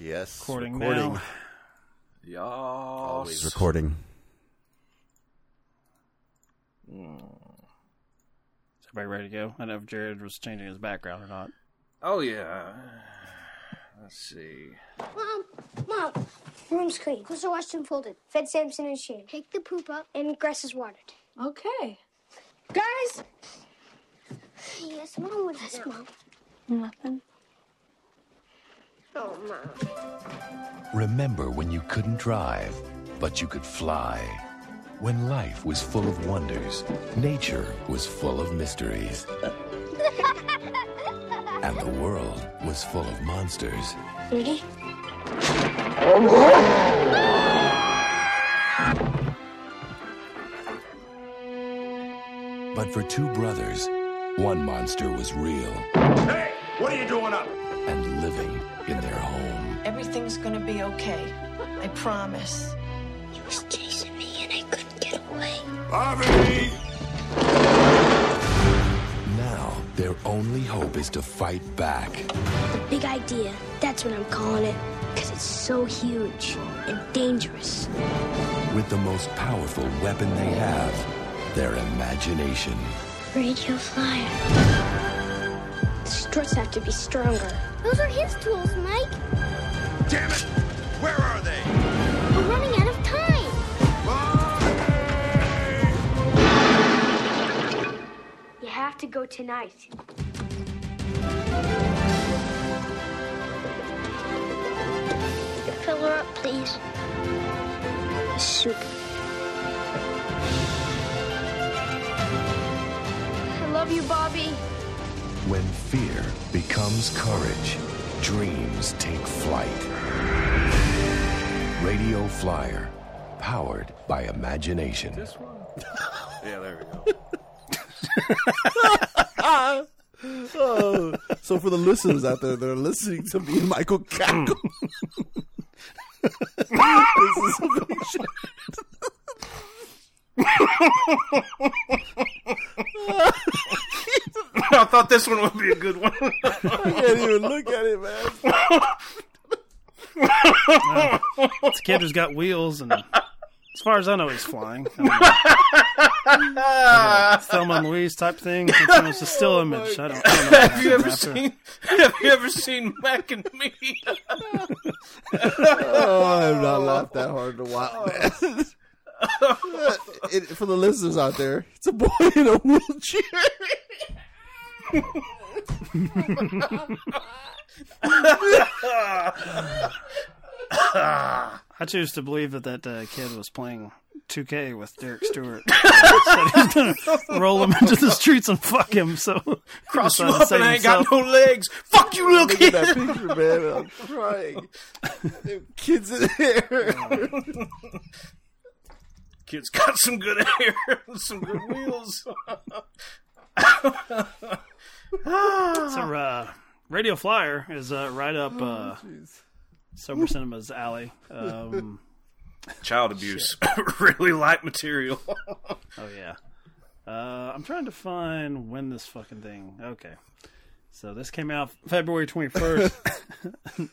Yes. Recording, recording. now. Yes. Always recording. Hmm. Is everybody ready to go? I don't know if Jared was changing his background or not. Oh yeah. Let's see. Mom, Mom, room's clean. Clothes are washed and folded. Fed Samson and Shane. Pick the poop up and grass is watered. Okay. Guys! Yes, Mom, what is Mom? Nothing. Oh, Mom. Remember when you couldn't drive, but you could fly? When life was full of wonders, nature was full of mysteries, and the world was full of monsters. Ready? But for two brothers, one monster was real Hey, what are you doing up? And living in their home. Everything's gonna be okay. I promise. He was chasing me and I couldn't get away. Harvey! Now, their only hope is to fight back. The big idea, that's what I'm calling it. Because it's so huge and dangerous. With the most powerful weapon they have, their imagination. Radio flyer. The struts have to be stronger. Those are his tools, Mike. Damn it! Where are they? We're running out of time. You have to go tonight. Fill her up, please. Soup. I love you, Bobby. When fear becomes courage, dreams take flight. Radio Flyer, powered by imagination. This one? Yeah, there we go. Oh, so for the listeners out there that are listening to me and Michael cackle, this is a picture. I thought this one would be a good one. I can't even look at it, man. It's a kid who's got wheels, and as far as I know, he's flying. I don't know. Like a Thelma and Louise type thing. It's a still oh image. I don't, I don't know. have you ever after. seen? Have you ever seen Mac and Me? Oh, I have not laughed that hard in a while, man. it, for the listeners out there, it's a boy in a wheelchair. I choose to believe that that uh, kid was playing 2K with Derek Stewart. He's gonna roll him into the streets and fuck him. So Cross he you up and I ain't got no legs. Fuck you, little Look at kid. that picture, man. I'm crying. Kids in there. Kid's got some good hair, some good wheels. So, uh, Radio Flyer is uh, right up uh, Sober Cinema's alley. Um, Child abuse, really light material. oh yeah. Uh, I'm trying to find when this fucking thing. Okay, so this came out February 21st,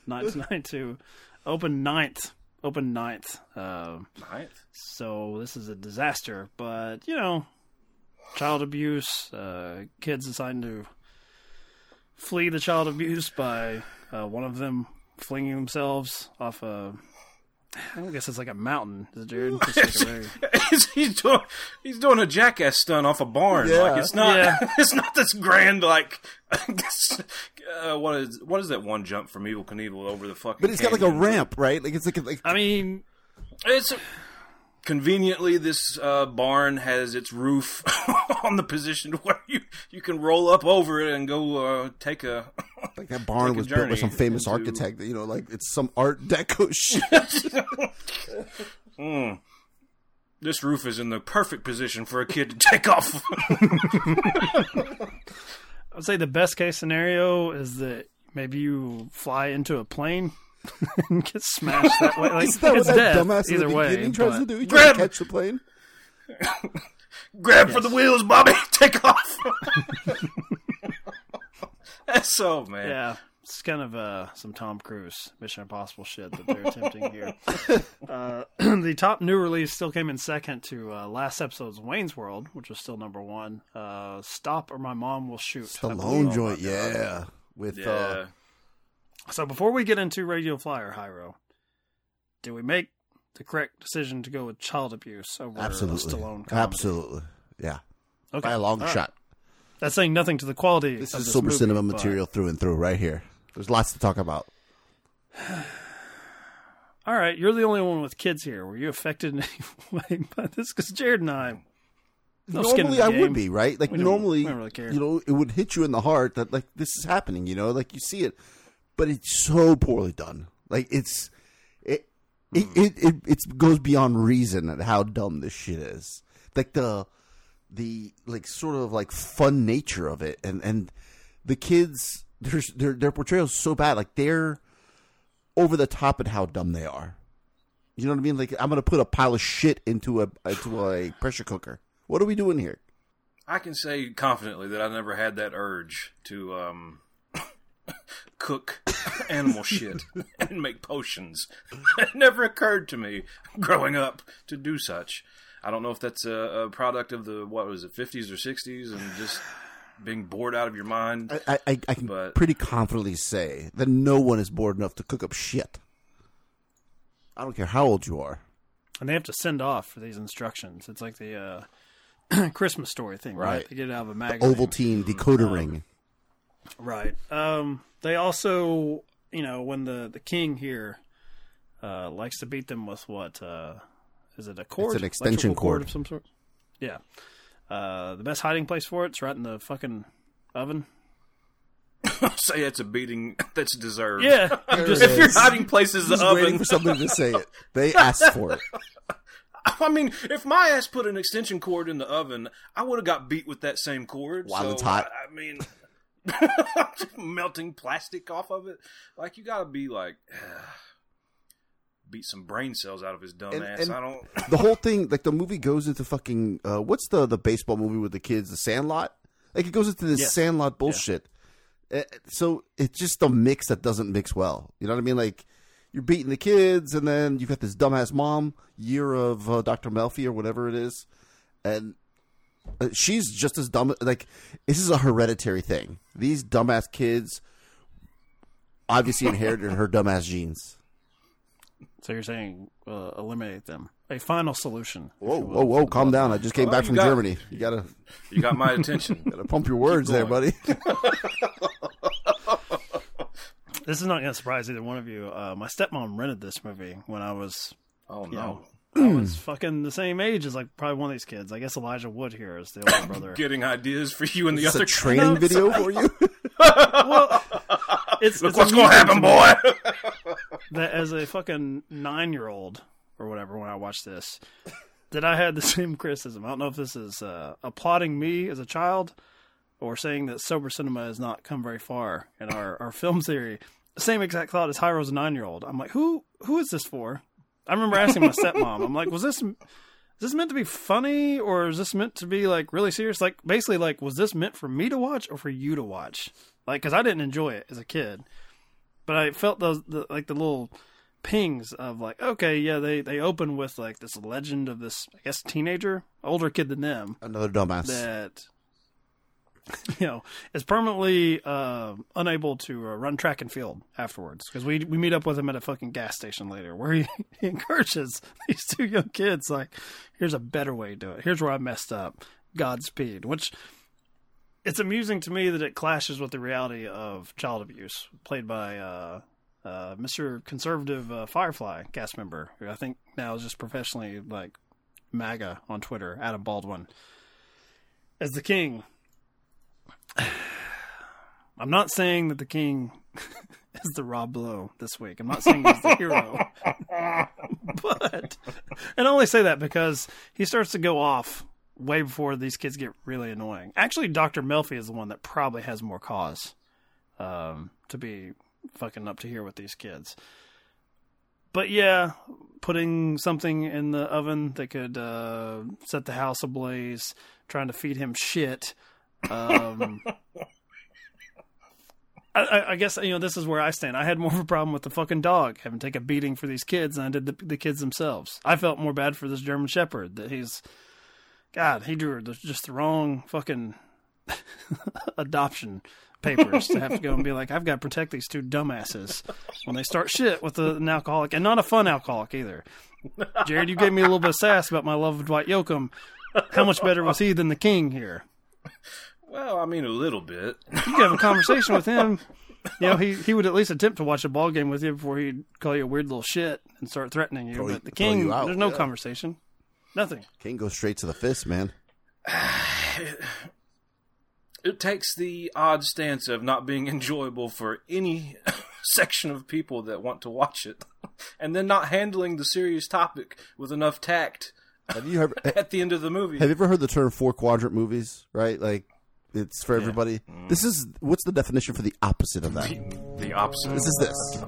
1992. Open 9th. Open 9th. Uh, Ninth. so this is a disaster, but you know, child abuse. Uh, kids deciding to flee the child abuse by uh, one of them flinging themselves off a. I guess it's like a mountain, dude. It's like a he's, he's doing he's doing a jackass stunt off a barn. Yeah. Like it's not Yeah. it's not this grand like uh, what is what is that one jump from Evel Knievel over the fucking But it's got like a ramp, right? Like it's like like I mean, It's conveniently this uh, barn has its roof on the position where you you can roll up over it and go uh, take a like that barn was built by some famous into- architect. You know, like it's some Art Deco shit. this roof is in the perfect position for a kid to take off. I'd say the best case scenario is that maybe you fly into a plane and get smashed that way. Like Is that what that death dumbass in either the way. beginning tries but- to do? He Grab- to catch the plane. Grab for the wheels, Bobby. Take off. That's so man. Yeah. it's kind of uh, some Tom Cruise Mission Impossible shit that they're attempting here. Uh, the top new release still came in second to uh, last episode's Wayne's World, which was still number one. Uh, Stop or My Mom Will Shoot. I believe. Stallone joint, yeah. With Yeah. So before we get into Radio Flyer, Hyro, did we make the correct decision to go with child abuse over a absolutely, Stallone? comedy? absolutely, yeah, Okay. by a long All right. shot. That's saying nothing to the quality. This is this sober movie, cinema but- material through and through, right here. There's lots to talk about. All right, you're the only one with kids here. Were you affected in any way by this? Because Jared and I, no normally I game. would be right. Like normally, really care. you know, it would hit you in the heart that like this is happening. You know, like you see it, but it's so poorly done. Like it's it it Hmm. it, it, it goes beyond reason at how dumb this shit is. Like the the like sort of like fun nature of it, and and the kids their their their portrayal is so bad. Like they're over the top at how dumb they are. You know what I mean? Like I'm gonna put a pile of shit into a into a pressure cooker. What are we doing here? I can say confidently that I never had that urge to um, cook animal shit and make potions. it never occurred to me growing up to do such. I don't know if that's a, a product of the what was it, fifties or sixties, and just being bored out of your mind. I, I, I can But- pretty confidently say that no one is bored enough to cook up shit. I don't care how old you are. and they have to send off for these instructions. It's like the uh, Christmas story thing, right? Right. They get it out of a The magazine. Ovaltine decoder ring. Right. Um, they also, you know, when the the king here uh, likes to beat them with what uh, is it a cord? It's an extension Electrical cord. of some sort. Yeah. Uh, the best hiding place for it's right in the fucking oven. say it's a beating that's deserved. Yeah. You just, If your hiding place is the Just waiting oven, for somebody to say it. They asked for it. I mean, if my ass put an extension cord in the oven, I would have got beat with that same cord. While so, it's hot. I, I mean, melting plastic off of it. Like you got to be like, beat some brain cells out of his dumb And- ass. and- I don't. The whole thing, like the movie goes into fucking, uh, what's the, the baseball movie with the kids, The Sandlot? Like it goes into this Yes. Sandlot bullshit. Uh, So it's just a mix that doesn't mix well. You know what I mean? Like you're beating the kids, and then you've got this dumbass mom, year of uh, Dr. Melfi or whatever it is, and she's just as dumb. Like this is a hereditary thing. These dumbass kids obviously inherited her dumbass genes. so you're saying uh, eliminate them? A final solution. Whoa, whoa, whoa! Calm down. I just came Well, back from got- Germany. You gotta, You got my attention. gotta pump your words there, buddy. This is not going to surprise either one of you. Uh, my stepmom rented this movie when I was Oh no! know, I was fucking the same age as like probably one of these kids. I guess Elijah Wood here is the older brother. Getting ideas for you and the It's other a training No, video for you. well, it's, Look it's what's going to amusing happen, me boy. That as a fucking nine year old or whatever, when I watched this, that I had the same criticism. I don't know if this is uh, applauding me as a child or saying that sober cinema has not come very far in our, our film theory. Same exact thought as Hyro's nine year old. I'm like, who who is this for? I remember asking my stepmom. I'm like, was this is this meant to be funny or is this meant to be like really serious? Like basically, like was this meant for me to watch or for you to watch? Like, because I didn't enjoy it as a kid, but I felt those the, like the little pings of like, okay, yeah, they they open with like this legend of this I guess teenager, older kid than them Another dumbass. that you know is permanently uh, unable to uh, run track and field afterwards. Because we we meet up with him at a fucking gas station later where he, he encourages these two young kids like here's a better way to do it. Here's where I messed up. Godspeed which it's amusing to me that it clashes with the reality of child abuse played by uh, uh, Mr. Conservative uh, Firefly cast member who I think now is just professionally like MAGA on Twitter Adam Baldwin as the king I'm not saying that the king is the Rob Lowe this week. I'm not saying he's the hero. but and I only say that because he starts to go off way before these kids get really annoying. Actually, Dr. Melfi is the one that probably has more cause um, to be fucking up to here with these kids. But yeah, putting something in the oven that could uh, set the house ablaze, trying to feed him shit. Um, I, I, guess you know this is where I stand. I had more of a problem with the fucking dog having to take a beating for these kids than I did the, the kids themselves. I felt more bad for this German Shepherd that he's, God, he drew just the wrong fucking adoption papers to have to go and be like, I've got to protect these two dumbasses when they start shit with an alcoholic and not a fun alcoholic either. Jared, you gave me a little bit of sass about my love of Dwight Yoakam. How much better was he than the king here? Well, I mean, a little bit. You could have a conversation with him. You know, he, he would at least attempt to watch a ball game with you before he'd call you a weird little shit and start threatening you. Throw but the throw king, you out, there's no yeah. conversation. Nothing. King goes straight to the fist, man. It takes the odd stance of not being enjoyable for any section of people that want to watch it, and then not handling the serious topic with enough tact Have you ever at the end of the movie. have you ever heard the term four quadrant movies? Right, like it's for everybody. Mm. This is what's the definition for the opposite of that? the opposite. This is this.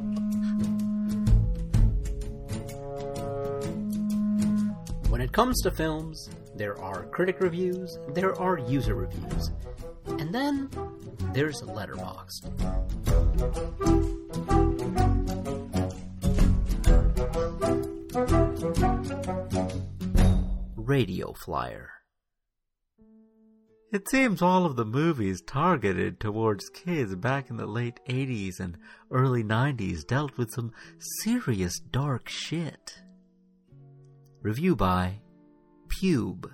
When it comes to films, there are critic reviews, there are user reviews, and then there's Letterboxd. Radio Flyer. It seems all of the movies targeted towards kids back in the late 80s and early 90s dealt with some serious dark shit. Review by Pube.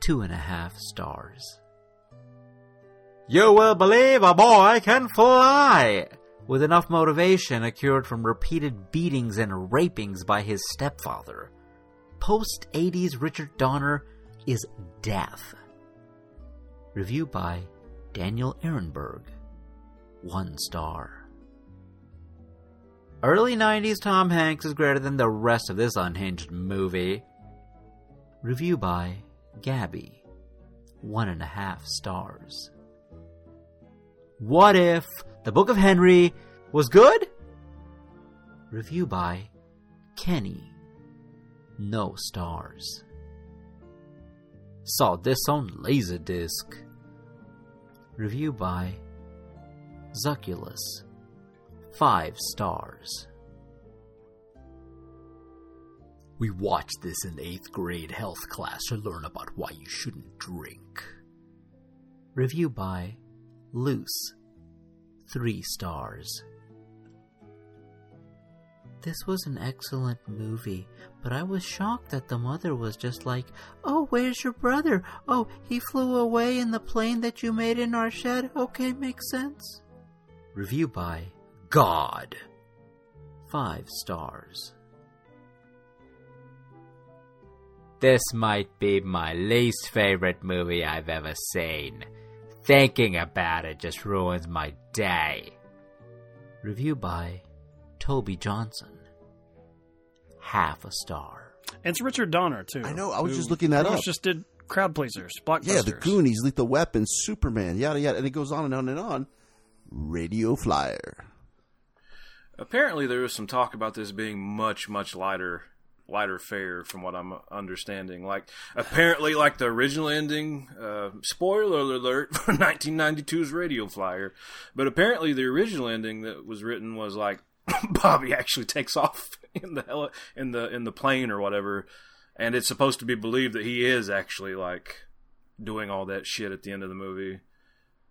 Two and a half stars. You will believe a boy can fly! With enough motivation accrued from repeated beatings and rapings by his stepfather, post 80s Richard Donner is deaf. Review by Daniel Ehrenberg. One star. Early 90s Tom Hanks is greater than the rest of this unhinged movie. Review by Gabby. One and a half stars. What if the Book of Henry was good? Review by Kenny. No stars. Saw this on Laserdisc. Review by Zuculus. Five stars. We watched this in 8th grade health class to learn about why you shouldn't drink. Review by Loose. Three stars. This was an excellent movie, but I was shocked that the mother was just like, Oh, where's your brother? Oh, he flew away in the plane that you made in our shed? Okay, makes sense. Review by God. Five stars. This might be my least favorite movie I've ever seen. Thinking about it just ruins my day. Review by Toby Johnson. Half a star. And it's Richard Donner too. I know, I was who just looking that up. Just did crowd pleasers, blockbusters. Yeah, the Goonies, Lethal Weapon, Superman, yada yada, and it goes on and on and on. Radio Flyer. Apparently, there was some talk about this being much, much lighter, lighter fare, from what I'm understanding. Like, apparently, like the original ending. Uh, spoiler alert for 1992's Radio Flyer, but apparently, the original ending that was written was like Bobby actually takes off in the heli- in the in the plane or whatever, and it's supposed to be believed that he is actually like doing all that shit at the end of the movie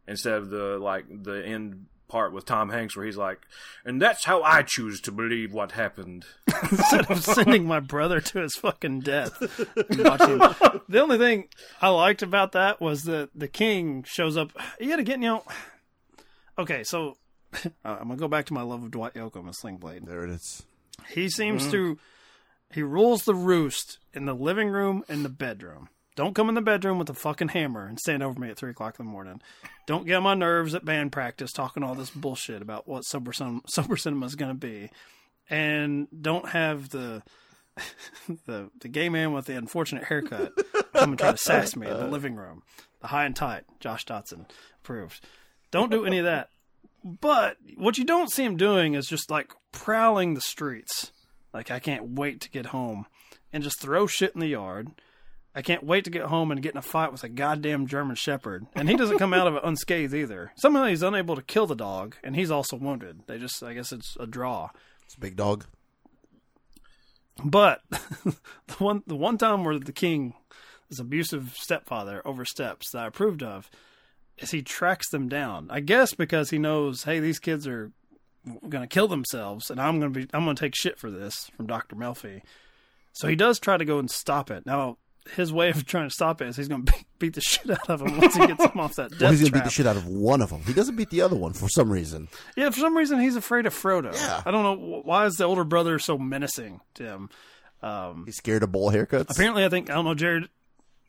instead of the like the end part with Tom Hanks where he's like, and that's how I choose to believe what happened. instead of sending my brother to his fucking death. the only thing I liked about that was that the king shows up. You got to get, you know. Okay, so I'm gonna go back to my love of Dwight Yoakam and Sling Blade. There it is. He seems mm. to he rules the roost in the living room and the bedroom. Don't come in the bedroom with a fucking hammer and stand over me at three o'clock in the morning. Don't get on my nerves at band practice talking all this bullshit about what sober cinema, sober cinema is going to be, and don't have the the the gay man with the unfortunate haircut come and try to sass me in the living room. The high and tight, Josh Dotson approved. Don't do any of that. But what you don't see him doing is just like prowling the streets. Like I can't wait to get home and just throw shit in the yard. I can't wait to get home and get in a fight with a goddamn German Shepherd. And he doesn't come out of it unscathed either. Somehow he's unable to kill the dog, and he's also wounded. They just, I guess it's a draw. It's a big dog. But the one the one time where the king, this abusive stepfather, oversteps that I approved of, is he tracks them down. I guess because he knows, hey, these kids are going to kill themselves, and I'm going to be I'm going to take shit for this from Doctor Melfi. So he does try to go and stop it. Now his way of trying to stop it is he's going to beat, the shit out of him once he gets him off that death Well, he's gonna beat the shit out of one of them. He doesn't beat the other one for some reason. Yeah, for some reason he's afraid of Frodo. Yeah. I don't know why is the older brother so menacing to him. Um, he's scared of bowl haircuts. Apparently, I think I don't know, Jared.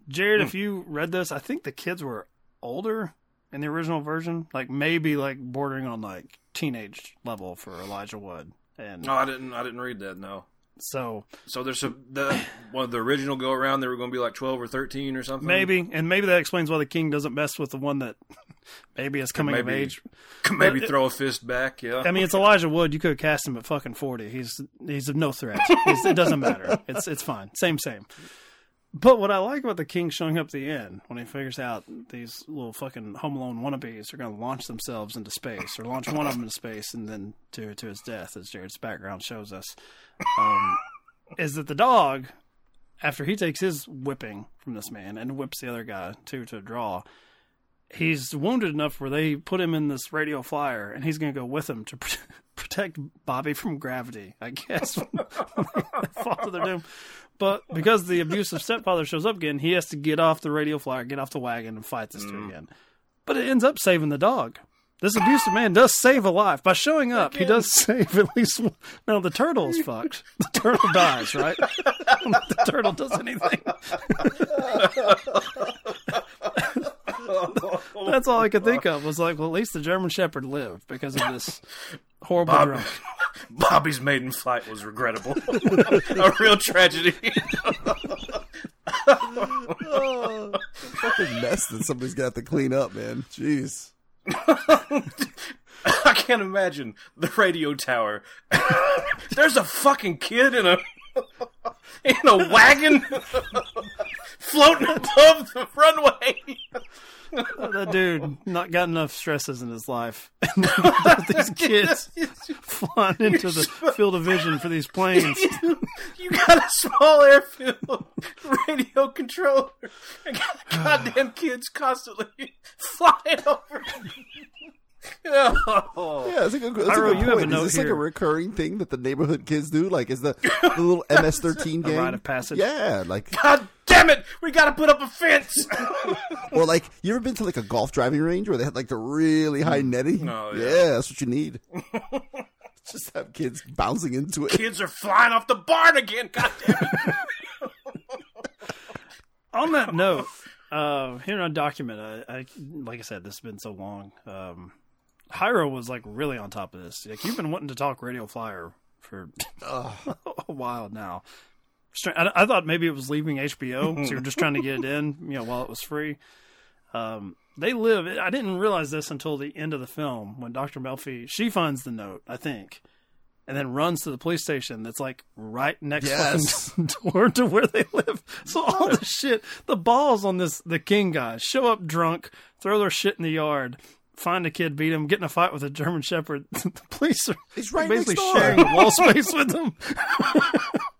Jared, if hmm. you read this, I think the kids were older in the original version, like maybe like bordering on like teenage level for Elijah Wood, and No, I didn't. I didn't read that. No. so So there's a the one of the original go around. They were going to be like twelve or thirteen or something. maybe, and maybe that explains why the king doesn't mess with the one that maybe is coming of maybe- age. maybe But throw a fist back. Yeah. I mean, it's Elijah Wood. You could have cast him at fucking forty. He's he's of no threat. He's, it doesn't matter. It's it's fine. Same same. But what I like about the king showing up at the end when he figures out these little fucking Home Alone wannabes are going to launch themselves into space or launch one of them into space and then to to his death, as Jared's background shows us, um, is that the dog, after he takes his whipping from this man and whips the other guy too to a draw, he's wounded enough where they put him in this radio flyer and he's going to go with him to pr- protect Bobby from gravity, I guess. fall to their doom. But because the abusive stepfather shows up again, he has to get off the radio flyer, get off the wagon, and fight this dude mm. again. But it ends up saving the dog. This abusive man does save a life by showing up. He does save at least one. Now the turtle is fucked. The turtle dies, right? the turtle does anything. That's all I could think of was like, well, at least the German Shepherd lived because of this horrible Bob- drunk. Bobby's maiden flight was regrettable. a real tragedy. fucking mess that somebody's got to clean up, man. Jeez. I can't imagine the radio tower. There's a fucking kid in a in a wagon floating above the runway. That dude not got enough stresses in his life. these kids flying into the field of vision for these planes. You got a small airfield radio controller and got goddamn kids constantly flying over. Oh. Yeah, that's a good, that's a good you have a point. note Is this like a recurring thing that the neighborhood kids do? Like, is the, the little MS-13 game? rite of passage? Yeah, like, God damn it! We gotta put up a fence. or like, you ever been to like a golf driving range where they had like the really high netting? Oh, yeah. yeah, that's what you need. Just have kids bouncing into it. Kids are flying off the barn again. God damn it! On that note, uh, here on document, I, I like I said, this has been so long. Um, Hyro was like really on top of this. Like you've been wanting to talk Radio Flyer for a while now. I, I thought maybe it was leaving HBO, so you're just trying to get it in, you know, while it was free. Um, they live. I didn't realize this until the end of the film when Doctor Melfi she finds the note, I think, and then runs to the police station that's like right next Yes. door to where they live. So all the shit, the balls on this the king guys show up drunk, throw their shit in the yard. Find a kid, beat him, get in a fight with a German Shepherd. the police are He's right basically sharing wall space with them.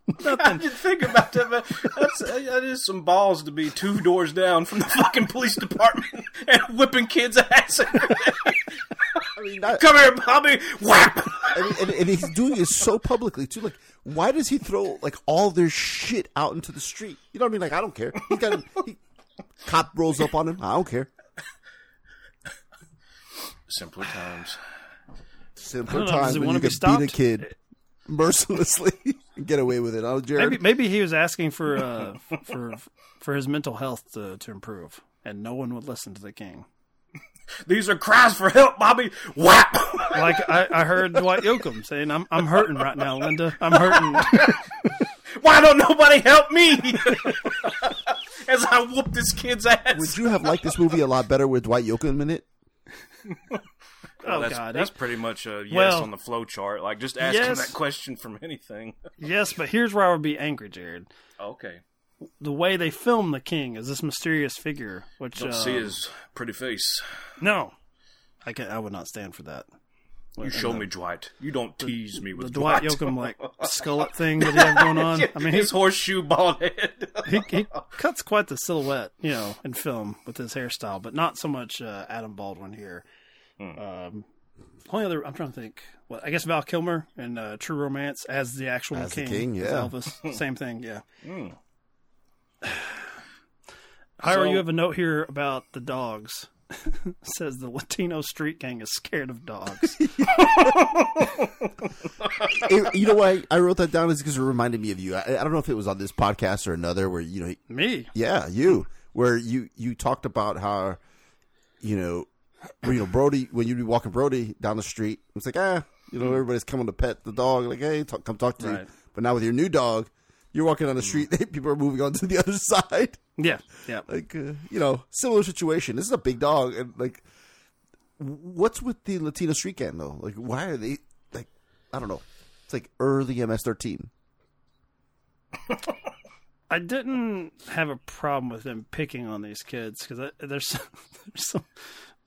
I didn't think about that, but that's uh, that is some balls to be two doors down from the fucking police department and whipping kids' ass. I mean, that- Come here, Bobby! Whap! and, and, and he's doing it so publicly too. Like, why does he throw like all their shit out into the street? You know what I mean? Like, I don't care. He got he, cop rolls up on him. I don't care. Simpler times. Simpler I know, times he when wanna you be can beat a stopped? kid mercilessly and get away with it. Oh, Jared. Maybe maybe he was asking for uh, for for his mental health to, to improve, and no one would listen to the king. These are cries for help, Bobby! Whap! Like I, I heard Dwight Yoakam saying, "I'm I'm hurting right now, Linda. I'm hurting." Why don't nobody help me? As I whoop this kid's ass. Would you have liked this movie a lot better with Dwight Yoakam in it? Oh that's, God, that's pretty much a yes Well, on the flow chart. Like, just asking yes. that question from anything. yes, but here's where I would be angry, Jared. Okay. the way they film the king is this mysterious figure, which Don't uh, see his pretty face. no, I can I would not stand for that. You show me Dwight. You don't tease me The with Dwight Yoakam like skullet thing that he had going on. I mean, he, his horseshoe bald head. he he cuts quite the silhouette, you know, in film with his hairstyle, but not so much uh, Adam Baldwin here. Hmm. Um, only other I'm trying to think. What I guess Val Kilmer and uh, True Romance as the actual As the king, king, yeah. Elvis, same thing, yeah. Hmm. Hyro, So- you have a note here about the dogs. says the Latino street gang is scared of dogs. It- you know why I wrote that down is because it reminded me of you. I, I don't know if it was on this podcast or another where you know, Me, yeah, you where you you talked about how you know, where, you know Brody when you'd be walking Brody down the street, it's like ah, you know, everybody's coming to pet the dog, like hey, talk, come talk to you. But now with your new dog, you're walking down the street, people are moving on to the other side. yeah, yeah. like uh, you know similar situation this is a big dog and like what's with the latino street gang though like why are they like i don't know it's like early ms13 I didn't have a problem with them picking on these kids because there's, there's some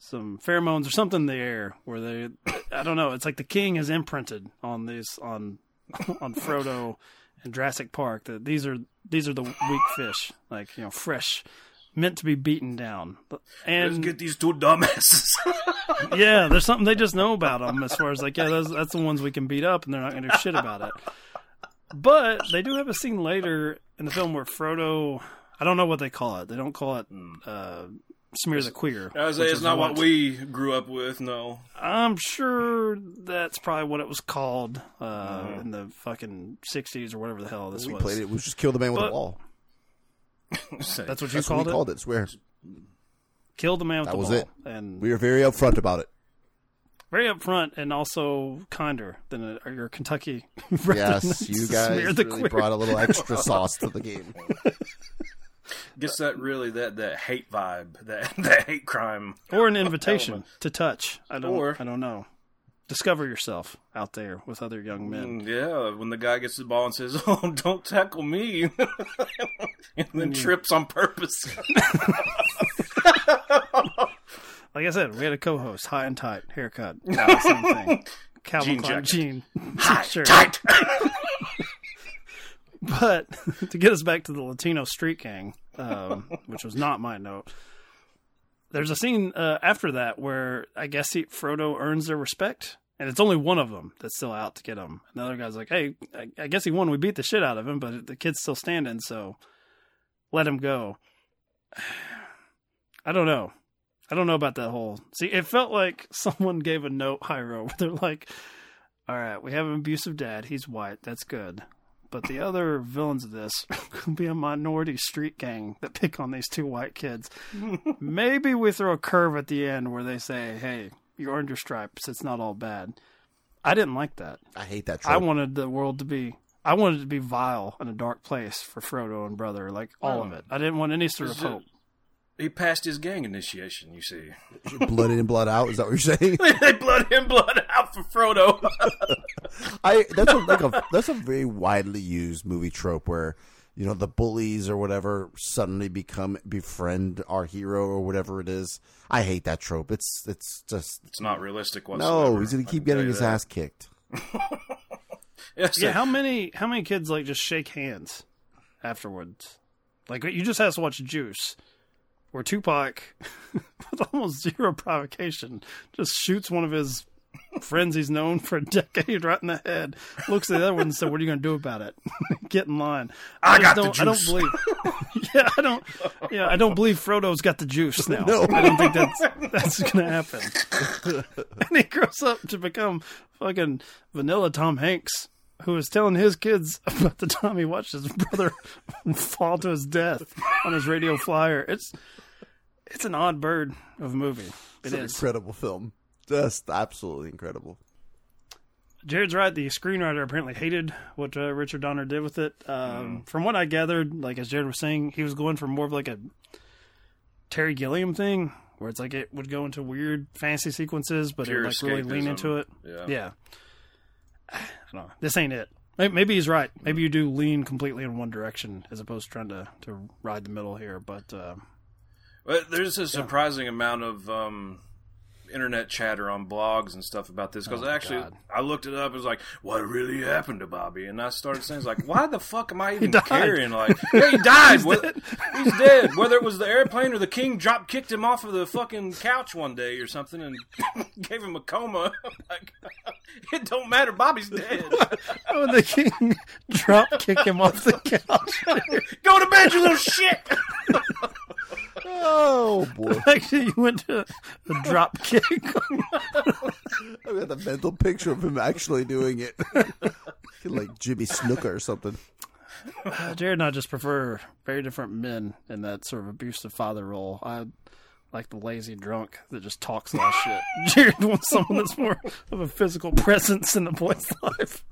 some pheromones or something in the air where they I don't know. It's like the king is imprinted on these on on Frodo and Jurassic Park that these are these are the weak fish, like you know, fresh, meant to be beaten down. Let's And get these two dumbasses. yeah, there's something they just know about them as far as like, yeah, that's, that's the ones we can beat up, and they're not going to do shit about it. But they do have a scene later in the film where Frodo, I don't know what they call it. They don't call it uh, smear the queer. I was say it's is not what we grew up with. No, I'm sure that's probably what it was called uh, in the fucking 60s or whatever the hell this was. we was. played it. We just kill the man with But- a wall. That's what you That's what we it? called it. Swear. Killed the man with That the was ball. it. And We were very upfront about it. very upfront and also kinder than uh, your Kentucky Yes, you guys really queer. brought a little extra sauce to the game. Gets that really that that hate vibe, that that hate crime. or an invitation to touch. I don't. Or- I don't know. Discover yourself out there with other young men. Mm, Yeah, when the guy gets the ball and says, "Oh, don't tackle me," and then trips on purpose. Like I said, we had a co-host, high and tight, haircut, same thing. Calvin Jean Klein jean Tight, shirt. tight. But to get us back to the Latino street gang, um, which was not my note. There's a scene uh, after that where I guess he, Frodo earns their respect, and it's only one of them that's still out to get him. And the other guy's like, "Hey, I, I guess he won. We beat the shit out of him, but the kid's still standing, so let him go." I don't know. I don't know about that whole. See, it felt like someone gave a note, Hyro, they're like, "All right, we have an abusive dad. He's white. That's good." But the other villains of this could be a minority street gang that pick on these two white kids. Maybe we throw a curve at the end where they say, "Hey, you earned your stripes. It's not all bad." I didn't like that. I hate that I wanted the world to be. I wanted it to be vile and a dark place for Frodo and brother, like all of it. I didn't want any sort of hope. He passed his gang initiation. You see, blood in, blood out. Is that what you're saying? they blood in, blood out for Frodo. I that's a, like a that's a very widely used movie trope where you know the bullies or whatever suddenly become befriend our hero or whatever it is. I hate that trope. It's it's just it's not realistic whatsoever. no. He's gonna keep getting his that. ass kicked. Yes, Yeah, how many how many kids like just shake hands afterwards? Like you just have to watch Juice, where Tupac, with almost zero provocation, just shoots one of his friends he's known for a decade right in the head. Looks at the other one and said, "What are you going to do about it? Get in line." I just got the don't, I don't juice. believe. yeah, I don't. Yeah, I don't believe Frodo's got the juice now. No. I don't think that's that's going to happen. and he grows up to become fucking vanilla Tom Hanks, who is telling his kids about the time he watched his brother fall to his death on his radio flyer. It's it's an odd bird of a movie. It It's an is. incredible film. Just absolutely incredible. Jared's right. The screenwriter apparently hated what uh, Richard Donner did with it. Um, From what I gathered, like as Jared was saying, he was going for more of like a Terry Gilliam thing, where it's like it would go into weird fantasy sequences, but it would like really lean into it. Yeah. Yeah. I don't know. This ain't it. Maybe he's right. Maybe you do lean completely in one direction as opposed to trying to, to ride the middle here. But uh, But there's a surprising amount of um, internet chatter on blogs and stuff about this because Oh, actually God. I looked it up. It was like, what really happened to Bobby? And I started saying, like, why the fuck am I even caring? Like, yeah, he died. he's, dead. he's dead. Whether it was the airplane or the king drop kicked him off of the fucking couch one day or something and gave him a coma. like, it don't matter. Bobby's dead. oh, the king drop kick him off the couch. Go to bed, you little shit. Oh boy, Actually, you went to a drop kick. I got the mental picture of him actually doing it, like Jimmy Snuka or something. Uh, Jared and I just prefer very different men in that sort of abusive father role. I like the lazy drunk that just talks a lot of shit. Jared wants someone that's more of a physical presence in the boy's life.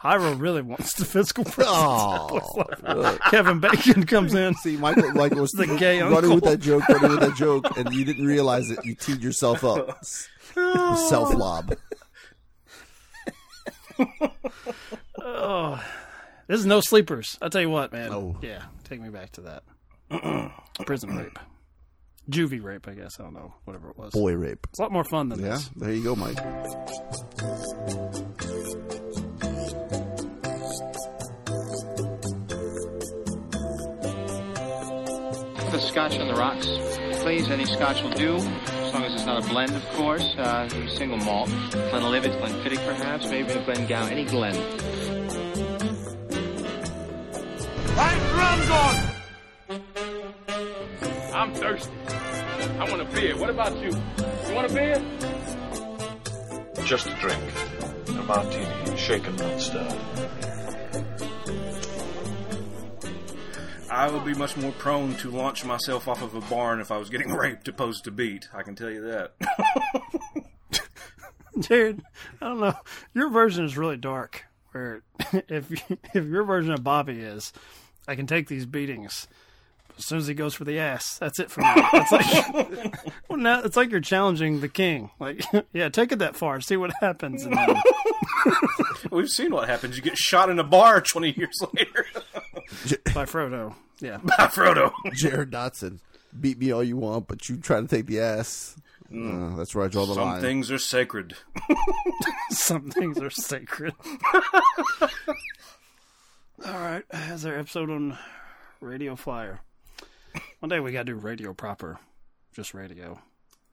Hyro really wants the physical presence oh. Aw, in the boy's life. Kevin Bacon comes in. See, Michael, Michael was The gay running with that joke, running with that joke, and you didn't realize it. You teed yourself up. Oh. Self lob. Oh. This is no sleepers. I'll tell you what, man. No. Yeah, take me back to that. Prison rape. Juvie rape, I guess. I don't know. Whatever it was. Boy rape. It's a lot more fun than this. Yeah, this. there you go, Mike. Scotch on the rocks, please. Any scotch will do, as long as it's not a blend, of course. Uh, single malt. Glenlivet, Glenfiddich, perhaps, maybe a Glengow, any Glen. Right drums on! I'm thirsty. I want a beer. What about you? You want a beer? Just a drink. A martini, shaken, not stirred. I would be much more prone to launch myself off of a barn if I was getting raped opposed to beat. I can tell you that. Jared, I don't know. Your version is really dark. Where if if your version of Bobby is, I can take these beatings. As soon as he goes for the ass, that's it for me. It's like, well, now it's like you're challenging the king. Like, yeah, take it that far, see what happens. And then, We've seen what happens. You get shot in a bar 20 years later. by Frodo, yeah, By Frodo. Jared Dotson. Beat me all you want, but you try to take the ass. Uh, that's where I draw the Some line. Some things are sacred. some things are sacred. All right, as our episode on Radio Flyer. One day we gotta do radio proper, just radio.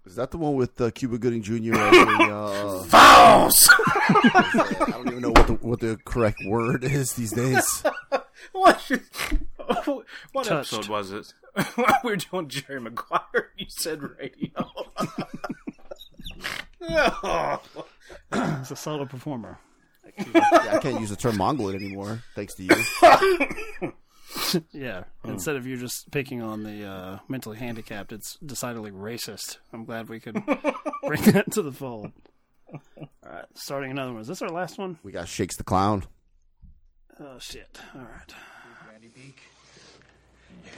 Is that the one with uh, Cuba Gooding Jr. as the, uh, False! I don't even know what the, what the correct word is these days. what what Touched. episode was it? we were doing Jerry Maguire. You said radio. Oh. He's a solo performer. Yeah, I can't use the term Mongoloid anymore, thanks to you. Yeah. Instead of you just picking on the uh, mentally handicapped, it's decidedly racist. I'm glad we could bring that to the fold. All right, starting another one. Is this our last one? We got Shakes the Clown. Oh shit! All right. Randy Beak.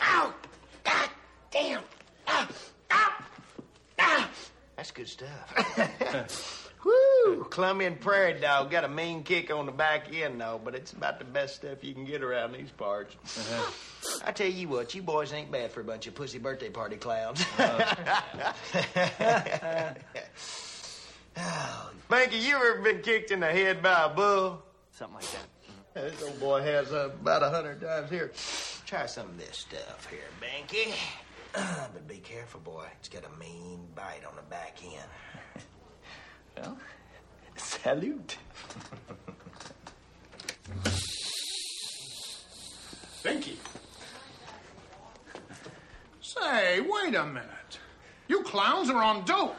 Ow! Oh, God damn! Ow! Ow! Ow! That's good stuff. Woo! Colombian prairie dog got a mean kick on the back end, though, but it's about the best stuff you can get around these parts. Uh-huh. I tell you what, you boys ain't bad for a bunch of pussy birthday party clowns. Uh-huh. oh, Banky, you ever been kicked in the head by a bull? Something like that. This old boy has uh, about a hundred times here. Try some of this stuff here, Banky. but be careful, boy. It's got a mean bite on the back end. Well, Salute. Binky. Say, wait a minute. You clowns are on dope.